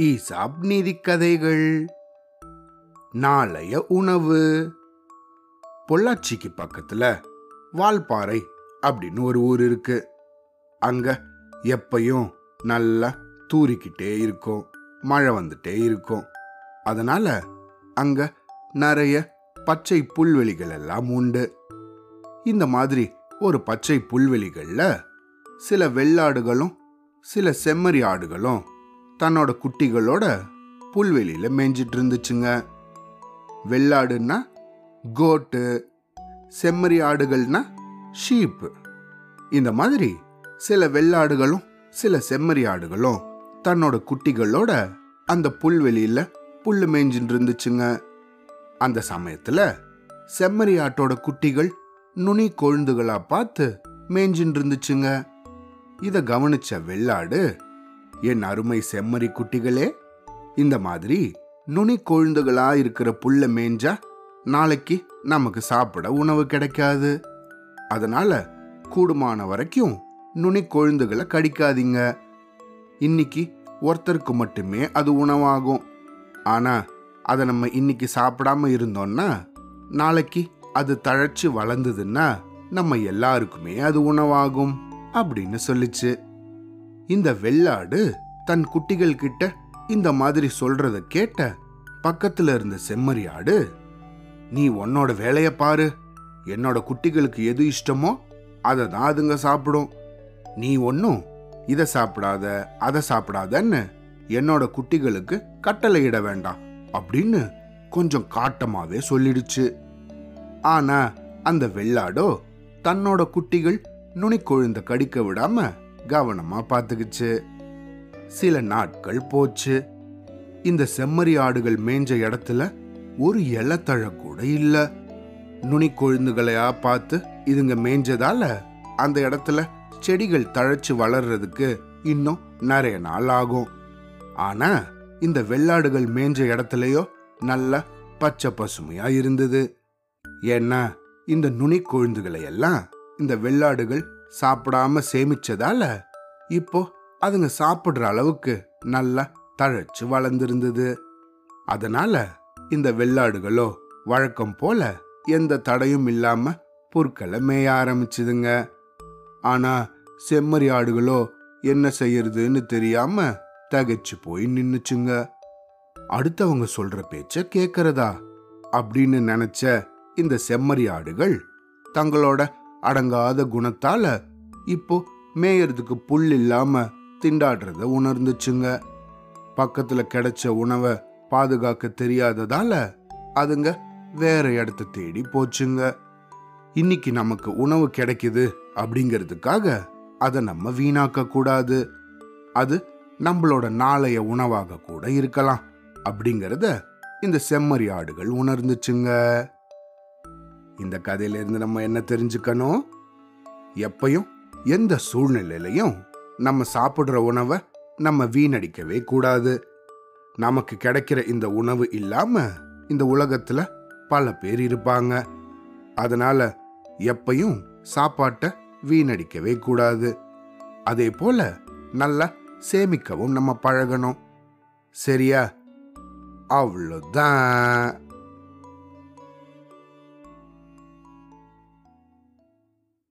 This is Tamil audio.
ஈசாப் நீதி கதைகள். நாளைய உணவு. பொள்ளாச்சிக்கு பக்கத்துல வால்பாறை அப்படின்னு ஒரு ஊர் இருக்கு. அங்க எப்பையும் நல்லா தூறிக்கிட்டே இருக்கும் மழை வந்துட்டே இருக்கும். அதனால அங்க நிறைய பச்சை புல்வெளிகள் எல்லாம் உண்டு. இந்த மாதிரி ஒரு பச்சை புல்வெளிகள்ல சில வெள்ளாடுகளும் சில செம்மறி ஆடுகளும் தன்னோட குட்டிகளோட புல்வெளியில மேய்ஞ்சிட்டு இருந்துச்சுங்க வெள்ளாடுன்னா கோட்டு செம்மறி ஆடுகள்னா ஷீப்பு. இந்த மாதிரி சில வெள்ளாடுகளும் சில செம்மறி ஆடுகளும் தன்னோட குட்டிகளோட அந்த புல்வெளியில புல்லு மேய்ஞ்சிட்டு இருந்துச்சுங்க அந்த சமயத்துல செம்மறி ஆட்டோட குட்டிகள் நுனி கொழுந்துகளா பார்த்து மேய்ஞ்சிட்டு இருந்துச்சுங்க இதை கவனிச்ச வெள்ளாடு என் அருமை செம்மறி குட்டிகளே இந்த மாதிரி நுனி கொழுந்துகளா இருக்கிற புல்ல மேஞ்சா நாளைக்கு நமக்கு சாப்பிட உணவு கிடைக்காது. அதனால கூடுமான வரைக்கும் நுனி கொழுந்துகளை கடிக்காதீங்க. இன்னைக்கு ஒருத்தருக்கு மட்டுமே அது உணவாகும். ஆனா அதை நம்ம இன்னைக்கு சாப்பிடாம இருந்தோம்னா நாளைக்கு அது தழைச்சி வளர்ந்ததுன்னா நம்ம எல்லாருக்குமே அது உணவாகும். அப்படின்னு சொல்லிச்சு. இந்த வெள்ளாடு தன் குட்டிகள் கிட்ட இந்த மாதிரி சொல்றத கேட்ட பக்கத்துல இருந்த செம்மறி ஆடு நீ உன்னோட வேலைய பாரு. என்னோட குட்டிகளுக்கு எது இஷ்டமோ அதை தான் அதுங்க சாப்பிடும். நீ ஒன்னும் இதை சாப்பிடாத அதை சாப்பிடாதன்னு என்னோட குட்டிகளுக்கு கட்டளையிட வேண்டாம் அப்படின்னு கொஞ்சம் காட்டமாவே சொல்லிடுச்சு. ஆனா அந்த வெள்ளாடோ தன்னோட குட்டிகள் நுனிக்கொழுந்த கடிக்க விடாம கவனமா பார்த்துக்கிச்சு. சில நாட்கள் போச்சு. இந்த செம்மறி ஆடுகள் மேஞ்ச இடத்துல ஒரு இலத்தழ கூட இல்ல. நுனிக்கொழுந்துகளையா பார்த்து இதுங்க மேஞ்சதால அந்த இடத்துல செடிகள் தழைச்சு வளர்றதுக்கு இன்னும் நிறைய நாள் ஆகும். ஆனா இந்த வெள்ளாடுகள் மேஞ்ச இடத்துலயோ நல்ல பச்சை பசுமையா இருந்தது. ஏன்னா இந்த நுனிக்கொழுந்துகளை எல்லாம் இந்த வெள்ளாடுகள் சாப்பிடாம சேமிச்சதால இப்போ அதுங்க சாப்பிடுற அளவுக்கு நல்லா தழைச்சு வளர்ந்துருந்தது. அதனால இந்த வெள்ளாடுகளோ வழக்கம் போல எந்த தடையும் இல்லாம புற்களை மேய ஆரம்பிச்சுதுங்க. ஆனா செம்மறி ஆடுகளோ என்ன செய்யறதுன்னு தெரியாம தகைச்சு போய் நின்னுச்சுங்க. அடுத்தவங்க சொல்ற பேச்ச கேக்குறதா? அப்படின்னு நினைச்ச இந்த செம்மறி ஆடுகள் தங்களோட அடங்காத குணத்தால இப்போ மேயறதுக்கு புல் இல்லாம திண்டாடுறத உணர்ந்துச்சுங்க. பக்கத்துல கிடைச்ச உணவை பாதுகாக்க தெரியாததால அதுங்க வேற இடத்த தேடி போச்சுங்க. இன்னைக்கு நமக்கு உணவு கிடைக்குது அப்படிங்கிறதுக்காக அதை நம்ம வீணாக்க கூடாது. அது நம்மளோட நாளைய உணவாக கூட இருக்கலாம் அப்படிங்கிறத இந்த செம்மறி ஆடுகள் உணர்ந்துச்சுங்க. இந்த கதையிலேருந்து நம்ம என்ன தெரிஞ்சுக்கணும்? எப்பையும் எந்த சூழ்நிலையிலையும் நம்ம சாப்பிட்ற உணவை நம்ம வீணடிக்கவே கூடாது. நமக்கு கிடைக்கிற இந்த உணவு இல்லாம இந்த உலகத்துல பல பேர் இருப்பாங்க. அதனால எப்பையும் சாப்பாட்டை வீணடிக்கவே கூடாது. அதே போல நல்லா சேமிக்கவும் நம்ம பழகணும். சரியா? அவ்வளோதான்